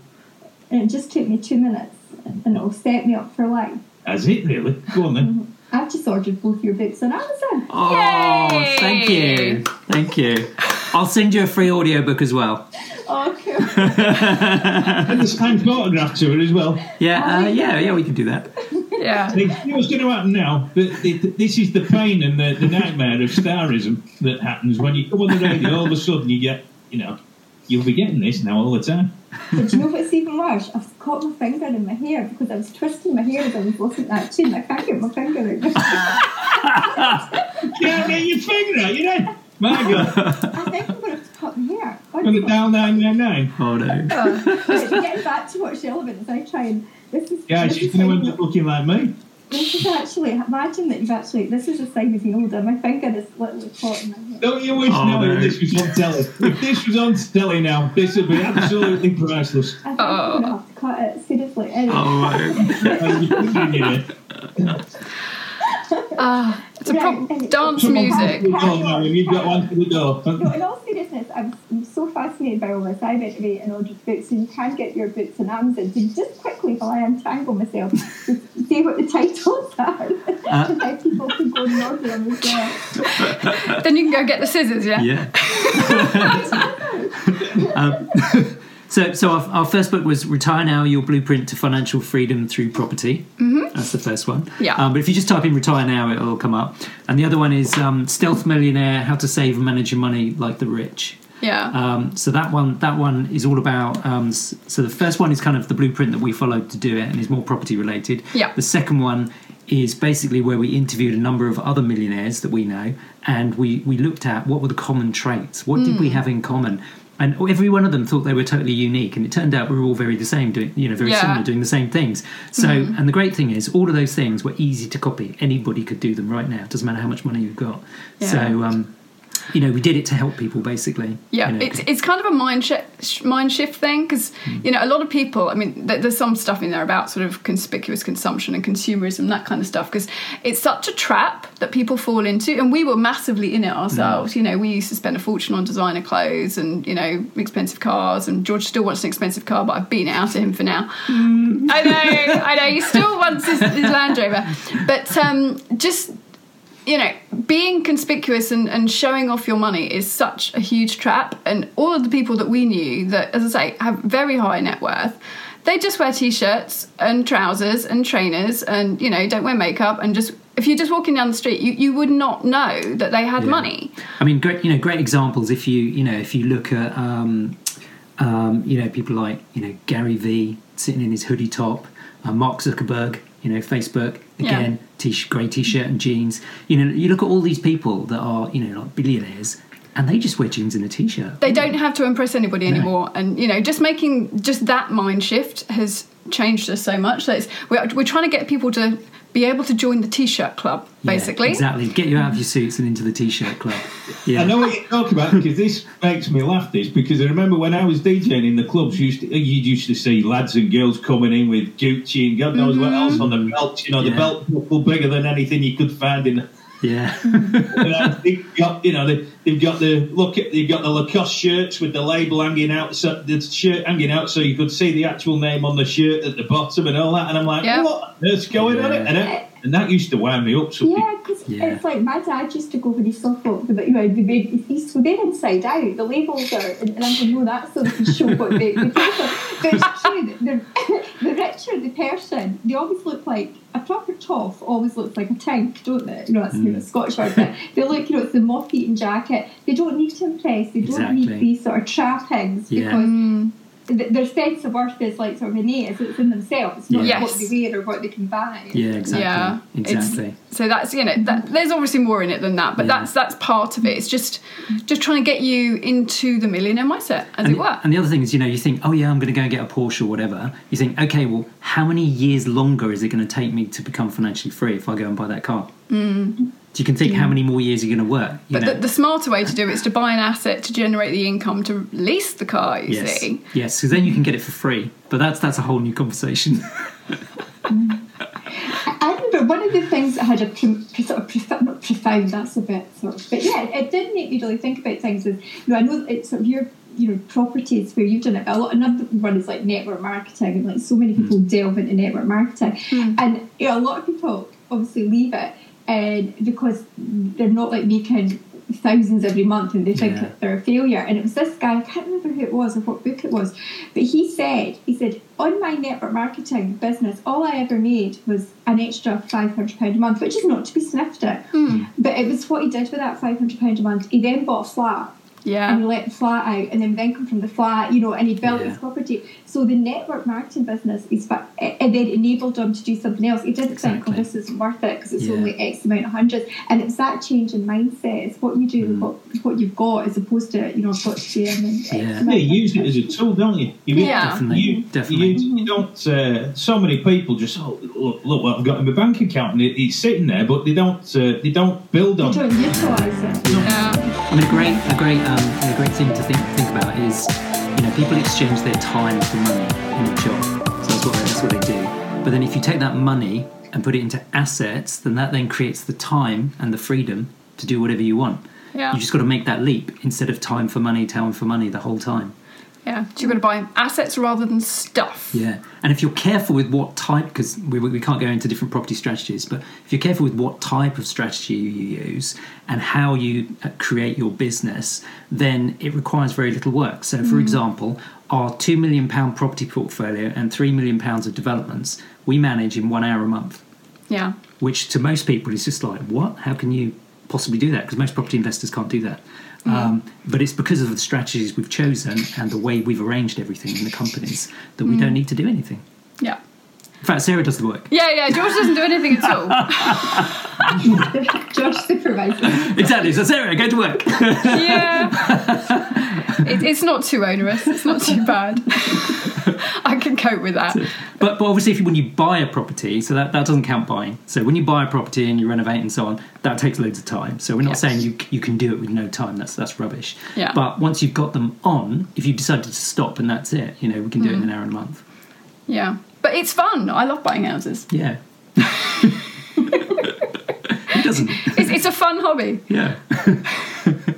And it just took me two minutes, and it'll set me up for life. Has it really? Go on then. I've just ordered both your books on Amazon. Oh, Yay! thank you, thank you. I'll send you a free audiobook as well. Oh, cool. And the signed photograph to it as well. Yeah, uh, yeah, yeah. We can do that. Yeah. Hey, you know what's going to happen now? The, the, this is the pain and the, the nightmare of starism that happens when you come on the radio. All of a sudden, you get, you know, you'll be getting this now all the time. But do you know what's even worse? I've caught my finger in my hair because I was twisting my hair as I was listening to that tune. I can't get my finger out. Yeah, get your finger out, you know. My God, I think I'm going to have to cut my hair. on the down nine nine nine. Oh no. But getting back to what's relevant as I try and this is Yeah, this she's is going to how- end up looking like me. This is actually imagine that you've actually this is a sign of being older. My finger is literally caught in my hair. Don't you wish Oh, now no. that this was on telly? If this was on telly now, this would be absolutely priceless. I think I'm gonna have to cut it seriously. Anyway, Oh, right. I'll be thinking, you know. Ah, it's a prop Right, and- dance Come on, music. Good call, now, and you've got one for the door. No, in all seriousness, I'm, I'm so fascinated by all this. I went away and ordered books, so you can get your books on Amazon. So just quickly, while I untangle myself, just say what the titles are, and how people can go and order them as well. Then you can go get the scissors. Yeah. Yeah. um, so, so our, our first book was "Retire Now: Your Blueprint to Financial Freedom Through Property." Mm-hmm. That's the first one. Yeah. Um, but if you just type in "Retire Now," it'll come up. And the other one is um, "Stealth Millionaire: How to Save and Manage Your Money Like the Rich." Yeah. Um, so that one, that one is all about. Um, so the first one is kind of the blueprint that we followed to do it, and is more property related. Yeah. The second one is basically where we interviewed a number of other millionaires that we know, and we we looked at what were the common traits, what did we have in common. And every one of them thought they were totally unique, and it turned out we were all very the same, doing you know very Yeah. similar, doing the same things. So, and the great thing is, all of those things were easy to copy. Anybody could do them right now. It doesn't matter how much money you've got. Yeah. So, um, you know we did it to help people basically. Yeah, you know, it's, it's kind of a mind shift, mind shift thing because hmm. you know a lot of people. I mean, th- there's some stuff in there about sort of conspicuous consumption and consumerism, that kind of stuff. Because it's such a trap that people fall into, and we were massively in it hmm. ourselves. You know, we used to spend a fortune on designer clothes and you know expensive cars, and George still wants an expensive car, but I've beaten it out of him for now. Hmm. I know, I know. He still wants his, his Land Rover, but um, just you know, being conspicuous and, and showing off your money is such a huge trap. And all of the people that we knew that, as I say, have very high net worth, they just wear t-shirts and trousers and trainers and, you know, don't wear makeup and just if you're just walking down the street, you, you would not know that they had Yeah. money. I mean, great. You know, great examples. If you you know if you look at um, um, you know people like you know Gary Vee sitting in his hoodie top, uh, Mark Zuckerberg, you know Facebook again, t- grey t-shirt and jeans. You know, you look at all these people that are you know like billionaires, and they just wear jeans and a t-shirt. They don't have to impress anybody No. anymore. And, you know, just making just that mind shift has changed us so much. that it's, we're, we're trying to get people to be able to join the t-shirt club, Yeah, basically. exactly. Get you out of your suits and into the t-shirt club. Yeah. I know what you're talking about because this makes me laugh. This because I remember when I was DJing in the clubs, you used to, you used to see lads and girls coming in with Gucci and God knows what mm-hmm. else on the belt. You know, Yeah. the belt buckle bigger than anything you could find in. Yeah. You know, they've got you know they, they've got the look at they've got the Lacoste shirts with the label hanging out, so the shirt hanging out, so you could see the actual name on the shirt at the bottom and all that. And I'm like, Yeah. what on earth's going on? Yeah. And, it, and that used to wind me up. So Yeah, because Yeah. it's like my dad used to go for he saw folk, but you know, the baby, he's so they're inside out. The labels are, and, and I'm going, no, that's so they can show what they, they pay. But it's true that the, the richer the person, they always look like a proper toff. Always looks like a tank, don't they? You know, that's you know, a Scottish word. But they look, you know, it's the moth-eaten jacket. They don't need to impress. They don't Exactly. need these sort of trappings Yeah. because Mm, th- their sense of worth is like sort of innate. It's it's in themselves, not Yes. what they wear or what they can buy. Yeah. Exactly. Yeah, it's- So that's you know that, there's obviously more in it than that, but Yeah. that's that's part of it. It's just just trying to get you into the millionaire mindset, as and, it were. and the other thing is, you know, you think, oh yeah, I'm going to go and get a Porsche or whatever. You think, okay, well, how many years longer is it going to take me to become financially free if I go and buy that car? Mm. You can think how mm. many more years you're going to work. You But know? the, the smarter way to do it is to buy an asset to generate the income to lease the car. You yes, see, yes, because then you can get it for free. But that's that's a whole new conversation. I remember one of the things that had a pro- sort of prof- not profound. That's a bit sort of, but yeah, it did make me really think about things. Is you know, I know it's sort of your you know properties where you've done it. But a lot another one is like network marketing, and like so many mm. people delve into network marketing, mm. and you know, a lot of people obviously leave it, and because they're not like making thousands every month and they think Yeah. they're a failure. And it was this guy, I can't remember who it was or what book it was, but he said, he said, on my network marketing business, all I ever made was an extra £500 a month, which is not to be sniffed at. Hmm. But it was what he did with that £500 a month. He then bought a flat and yeah, he let the flat out and then income from the flat, you know, and he built Yeah. his property. So the network marketing business is, fa- and then enabled him to do something else. He didn't think, Exactly. oh, this isn't worth it because it's Yeah. only X amount of hundreds. And it's that change in mindset. It's what you do Mm. with what, what you've got as opposed to, you know, I've got to earn X Yeah. amount. Yeah, you use it as a tool, don't you? you Yeah. Definitely, You, definitely. You, you don't. Uh, so many people just oh, look, look what I've got in my bank account, and it, it's sitting there, but they don't. Uh, they don't build You on. don't utilise it. yeah, I mean, a great, a great, um, a great thing to think think about is, you know, people exchange their time for money in a job. So that's what they, that's what they do. But then, if you take that money and put it into assets, then that then creates the time and the freedom to do whatever you want. yeah, You just got to make that leap instead of time for money, time for money the whole time. Yeah. So you're going to buy assets rather than stuff. Yeah, and if you're careful with what type, because we, we can't go into different property strategies, but if you're careful with what type of strategy you use and how you uh, create your business, then it requires very little work. So, for example, our two million pound property portfolio and three million pounds of developments we manage in one hour a month, Yeah, which to most people is just like, what? How can you possibly do that? Because most property investors can't do that. Um, but it's because of the strategies we've chosen and the way we've arranged everything in the companies that we don't need to do anything. yeah, In fact, Sarah does the work. yeah, yeah. George doesn't do anything at all. Josh supervisor. Exactly. So Sarah, go to work. yeah, it, it's not too onerous. It's not too bad. I can cope with that. But, but obviously, if you, when you buy a property, so that, that doesn't count buying. So when you buy a property and you renovate and so on, that takes loads of time. So we're not Yes. saying you you can do it with no time. That's that's rubbish. Yeah. But once you've got them on, if you decided to stop and that's it, you know, we can do it in Mm. an hour and a month. Yeah, but it's fun. I love buying houses. Yeah. Who? It's, it's a fun hobby. Yeah.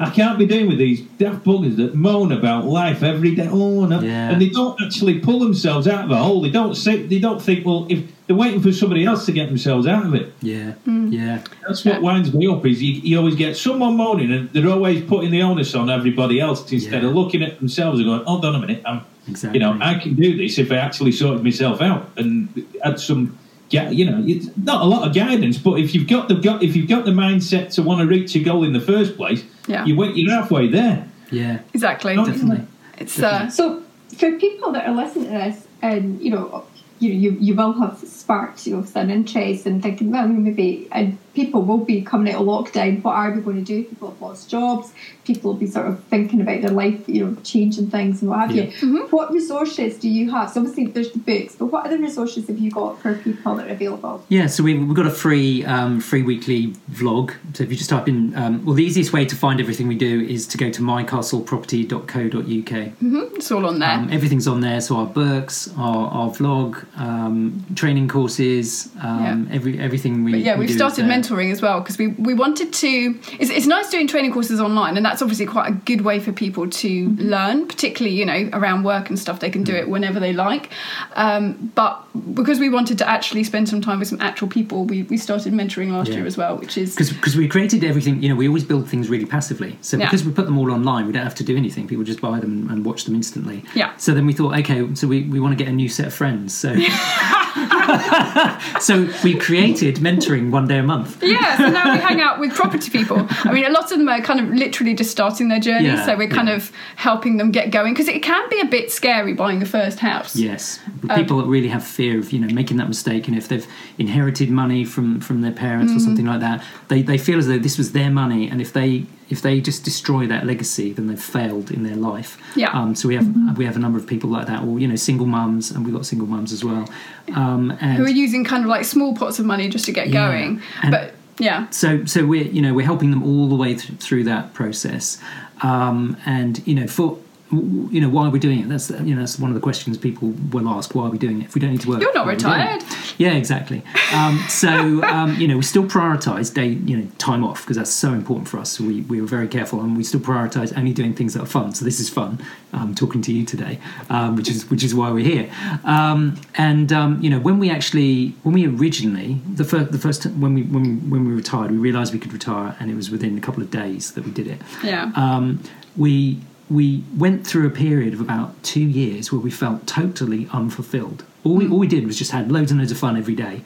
I can't be doing with these daft buggers that moan about life every day. Oh no, Yeah. and they don't actually pull themselves out of a hole. They don't say, They don't think. Well, if they're waiting for somebody else to get themselves out of it. Yeah. Mm. Yeah. That's what Yeah. winds me up. Is you, you always get someone moaning, and they're always putting the onus on everybody else instead Yeah. of looking at themselves and going, "Hold on a minute, I'm, Exactly. you know, I can do this if I actually sorted myself out and had some." Yeah, you know, it's not a lot of guidance, but if you've got the got if you've got the mindset to want to reach your goal in the first place, Yeah. you went you're halfway there. Yeah. Exactly. Definitely. It's uh, So for people that are listening to this, and you know, you you, you will have sparked you know some interest and thinking, well, maybe and people will be coming out of lockdown. What are we going to do? People have lost jobs. People will be sort of thinking about their life, you know, changing things and what have Yeah. you. What resources do you have? So obviously there's the books, but what other resources have you got for people that are available? Yeah, so we've, we've got a free um, free weekly vlog. So if you just type in, um, well, the easiest way to find everything we do is to go to mycastleproperty.co.uk. it's all on there. Um, everything's on there. So our books, our, our vlog, um, training courses, um, every everything we. But yeah, we we've do started mentoring as well because we, we wanted to. It's, it's nice doing training courses online, and that's obviously quite a good way for people to learn, particularly you know around work and stuff. They can do it whenever they like. Um, but because we wanted to actually spend some time with some actual people, we, we started mentoring last Yeah. year as well, which is because we created everything you know we always build things really passively so Yeah. because we put them all online we don't have to do anything people just buy them and watch them instantly Yeah. so then we thought okay so we, we want to get a new set of friends so so we created mentoring one day a month yeah. So now we hang out with property people. I mean, a lot of them are kind of literally just starting their journey, Yeah, so we're kind yeah. of helping them get going because it can be a bit scary buying a first house. yes Um, people that really have fear of you know making that mistake and if they've inherited money from from their parents Mm. or something like that they, they feel as though this was their money and if they if they just destroy that legacy then they've failed in their life Yeah. um, so we have we have a number of people like that or you know single mums and we've got single mums as well um, and Who are using kind of like small pots of money just to get Yeah. going, but yeah. so so we're you know we're helping them all the way th- through that process um, and you know for you know why are we doing it? That's you know that's one of the questions people will ask. Why are we doing it? If we don't need to work You're not why are we doing retired. yeah exactly. Um, so um, you know we still prioritize day you know time off because that's so important for us. We, we were very careful and we still prioritize only doing things that are fun. So this is fun um, talking to you today um, which is which is why we're here. Um, and um, you know when we actually when we originally the first the first when we when we when we retired we realized we could retire and it was within a couple of days that we did it. Yeah. um, we we went through a period of about two years where we felt totally unfulfilled. All we, all we did was just had loads and loads of fun every day,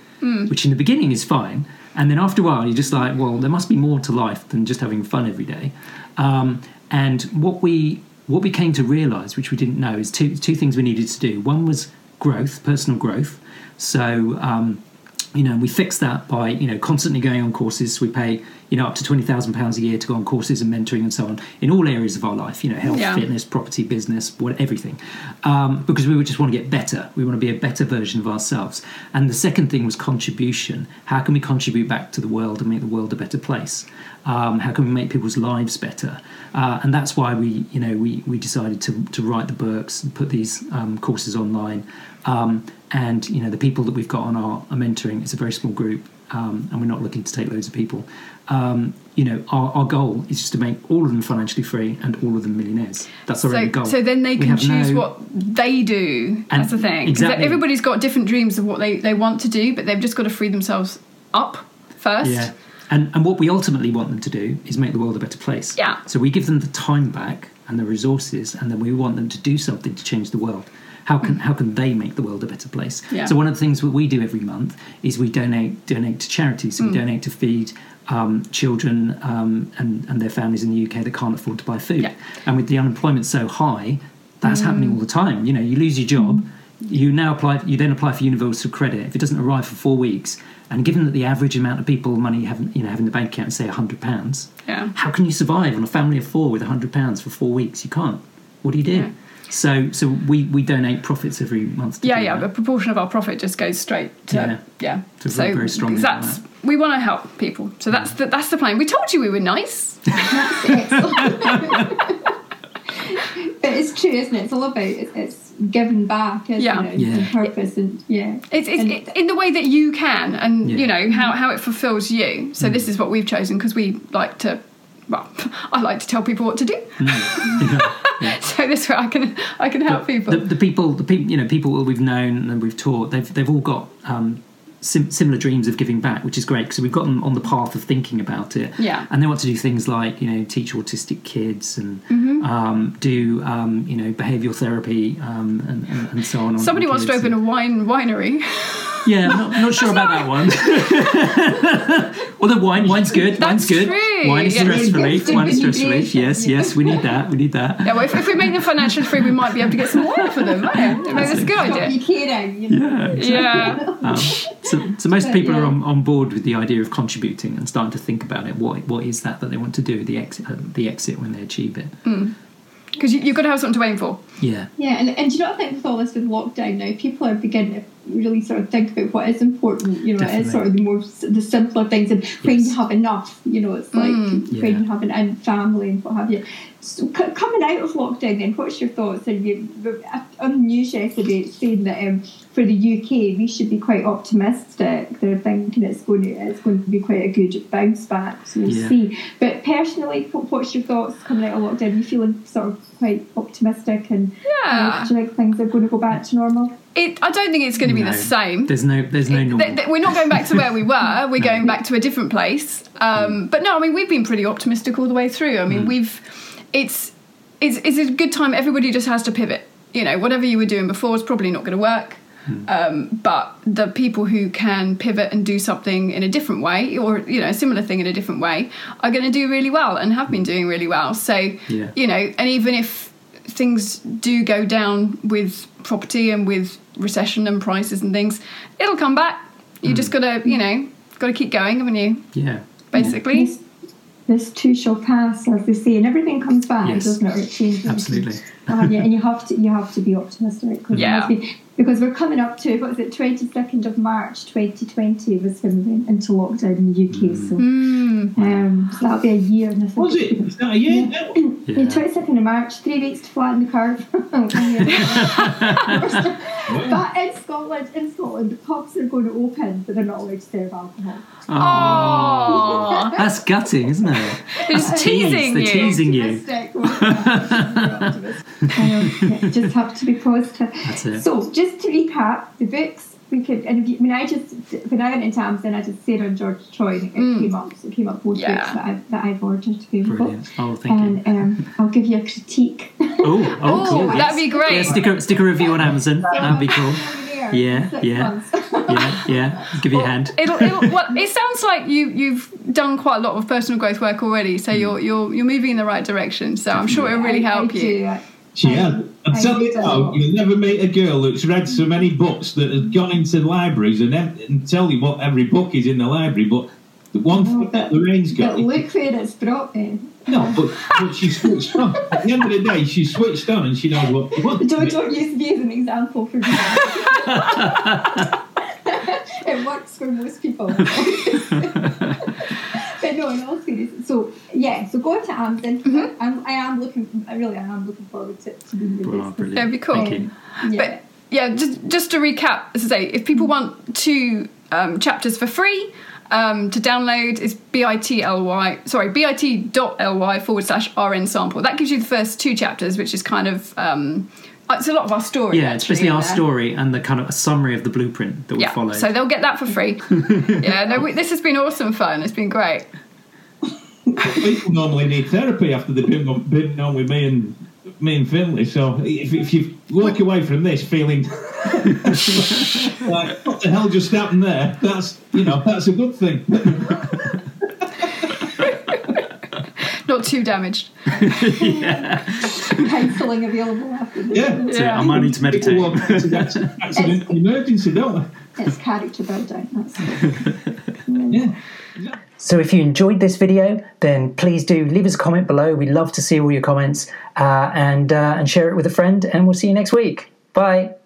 which in the beginning is fine, and then after a while you're just like, well, there must be more to life than just having fun every day. Um, and what we what we came to realise, which we didn't know, is two two things we needed to do. One was growth, personal growth. So um, you know, we fix that by you know constantly going on courses. We pay you know up to twenty thousand pounds a year to go on courses and mentoring and so on in all areas of our life. You know, health, Yeah. fitness, property, business, what, everything, um, because we would just want to get better. We want to be a better version of ourselves. And the second thing was contribution. How can we contribute back to the world and make the world a better place? Um, how can we make people's lives better? Uh, and that's why we, you know, we, we decided to, to write the books and put these um, courses online. Um, and you know, the people that we've got on our, our mentoring is a very small group, um, and we're not looking to take loads of people. Um, you know, our, our goal is just to make all of them financially free and all of them millionaires. That's our So, goal. so then they We can choose no- what they do. And- That's the thing exactly. Everybody's got different dreams of what they, they want to do, but they've just got to free themselves up first. Yeah. And, and what we ultimately want them to do is make the world a better place. Yeah. So we give them the time back and the resources, and then we want them to do something to change the world. How can how can they make the world a better place? Yeah. So one of the things that we do every month is we donate donate to charities. So we donate to feed um, children um, and and their families in the UK that can't afford to buy food. Yeah. And with the unemployment so high, that's happening all the time. You know, you lose your job, you now apply. You then apply for universal credit. If it doesn't arrive for four weeks, and given that the average amount of people money have you know have in the bank account is say hundred pounds, Yeah. how can you survive on a family of four with hundred pounds for four weeks? You can't. What do you do? Yeah. So so we, we donate profits every month. To Yeah, do yeah. that. A proportion of our profit just goes straight to Yeah. yeah. So very, very strongly about that's we want to help people. So that's the that's the plan. We told you we were nice. That's excellent. but it's true, isn't it? It's all about it's, it's giving back, isn't Yeah. it? Yeah. And purpose and yeah. It's, it's And- it, in the way that you can, and Yeah. you know how, how it fulfills you. So Mm. this is what we've chosen because we like to. Well, I like to tell people what to do. so this way I can I can help people. The, the people, the people, you know, people that we've known and we've taught, they've they've all got um, sim- similar dreams of giving back, which is great because we've got them on the path of thinking about it. Yeah. and they want to do things like you know teach autistic kids and Mm-hmm. um, do um, you know behavioural therapy um, and, and, and so on. on Somebody wants to open a wine winery. Yeah, I'm not, not sure about that one. Although wine, wine's good. wine's good. true, Wine is yeah. stress relief. Yes, Wine is stress relief. Yes, yes, we need that. We need that. Yeah, well, if, if we make them financially free, we might be able to get some wine for them. Yeah, maybe that's a good Not idea. be caring, you know. Yeah. Yeah, Um, so, so most But, people are on, on board with the idea of contributing and starting to think about it. What what is that that they want to do? The exit, uh, the exit when they achieve it. Because you, you've got to have something to aim for. Yeah, Yeah, and, and do you not think with all this with lockdown now, people are beginning to really sort of think about what is important. You know, Definitely. it's sort of the more the simpler things, and when Yes. you have enough. You know, it's like Mm. Yeah. when you have an and family and what have you. So, c- coming out of lockdown, then, what's your thoughts? And you on the news yesterday, saying that um, for the UK, we should be quite optimistic. They're thinking it's going to it's going to be quite a good bounce back. So we'll Yeah. see. But personally, what- what's your thoughts coming out of lockdown? Are you feeling sort of quite optimistic and Yeah. do you think things are going to go back to normal? It, I don't think it's going to be No. the same. there's no there's no It- normal. th- th- we're not going back to where we were. We're No. going back to a different place. Um, but no, I mean we've been pretty optimistic all the way through. I Mm. mean we've it's it's it's a good time. Everybody just has to pivot. You know, whatever you were doing before is probably not going to work. Mm. Um, but the people who can pivot and do something in a different way, or you know, a similar thing in a different way, are going to do really well and have been doing really well. So, Yeah. you know, and even if things do go down with property and with recession and prices and things, it'll come back. You just gotta, you know, gotta keep going, haven't you? yeah, Basically. This, this too shall pass, as they say, and everything comes back, Yes. doesn't it? Or it changes. absolutely. Uh, yeah, and you have to you have to be optimistic because Yeah. it has been, because we're coming up to what is it twenty second of March twenty twenty was when we went into lockdown in the UK so Mm. um so that'll be a year and I think Was it? Is that a year now? Yeah, Yeah. 22nd of March, three weeks to flatten the curve. but in Scotland, in Scotland, the pubs are going to open, but they're not allowed to serve alcohol. Oh, that's gutting, isn't it? they're just Tease, teasing they're you. teasing you. Optimistic, optimistic. I know, yeah, just have to be positive. That's it. So, just to recap, the books we could, and if you, I mean, I just when I went into Amazon, I just Sarah on George Choy, and it Mm. came up, so it came up both Yeah. books that, I, that I've ordered to be Brilliant. Oh, thank you. And um, I'll give you a critique. Oh, oh, Oh, cool. that'd yes. be great. Yeah, stick a, stick a review on Amazon. That'd be cool. Yeah, yeah. Yeah, yeah. Give you a hand. It'll, it'll, well, it sounds like you you've done quite a lot of personal growth work already, so you're you're you're moving in the right direction. So I'm sure it'll really I- I help do, you. I- She I- had. I'm I telling you now, you'll never meet a girl that's read so many books that has gone into libraries and, and tell you what every book is in the library. But the one thing that Lorraine's got, But look where it's brought me. no, but, but she switched on. At the end of the day, she switched on and she knows what she wants. Don't, don't use me as an example for me. it works for most people. but no, in all seriousness. So yeah, so go to Amazon. Mm-hmm. I'm, I am looking. I really am looking forward to, to being with Wow, this. brilliant. That'd be cool. Thank you. Um, yeah. But yeah, just just to recap, as I say, if people want two um, chapters for free um, to download, is bit.ly sorry bit.ly forward slash rn sample. That gives you the first two chapters, which is kind of um, it's a lot of our story. Yeah, it's basically our there. story and the kind of a summary of the blueprint that we Yeah, follow. so they'll get that for free. yeah, no, we, this has been awesome fun. It's been great. People normally need therapy after they've been on, been on with me and me and Finley. So if, if you walk away from this feeling like what the hell just happened there, that's you know that's a good thing. Not too damaged. Counselling available after this. Yeah. So Yeah. I might need to meditate. People want to get emergency, don't It's character building. That's they? Yeah. So if you enjoyed this video, then please do leave us a comment below. We'd love to see all your comments uh, and uh, and share it with a friend. And we'll see you next week. Bye.